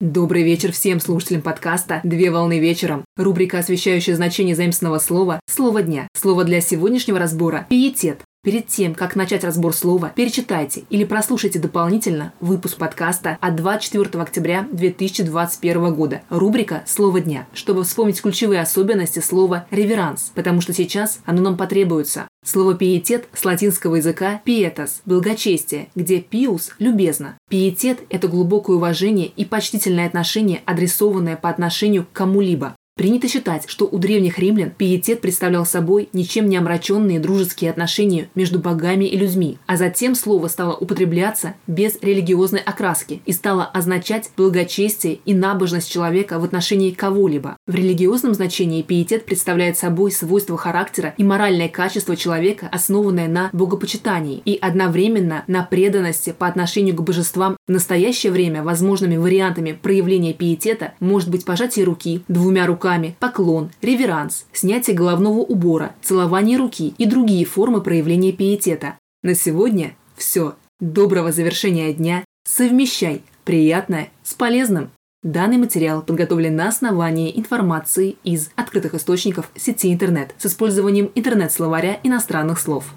Добрый вечер всем слушателям подкаста «Две волны вечером». Рубрика, освещающая значение заимственного слова «Слово дня». Слово для сегодняшнего разбора – «пиетет». Перед тем, как начать разбор слова, перечитайте или прослушайте дополнительно выпуск подкаста от 24 октября 2021 года. Рубрика «Слово дня», чтобы вспомнить ключевые особенности слова «реверанс», потому что сейчас оно нам потребуется. Слово «пиетет» с латинского языка «pietas» – благочестие, где «pius» – любезно. Пиетет – это глубокое уважение и почтительное отношение, адресованное по отношению к кому-либо. Принято считать, что у древних римлян пиетет представлял собой ничем не омраченные дружеские отношения между богами и людьми, а затем слово стало употребляться без религиозной окраски и стало означать благочестие и набожность человека в отношении кого-либо. В религиозном значении пиетет представляет собой свойство характера и моральное качество человека, основанное на богопочитании и одновременно на преданности по отношению к божествам. В настоящее время возможными вариантами проявления пиетета может быть пожатие руки двумя руками руками, поклон, реверанс, снятие головного убора, целование руки и другие формы проявления пиетета. На сегодня все. Доброго завершения дня. Совмещай приятное с полезным. Данный материал подготовлен на основании информации из открытых источников сети интернет с использованием интернет-словаря иностранных слов.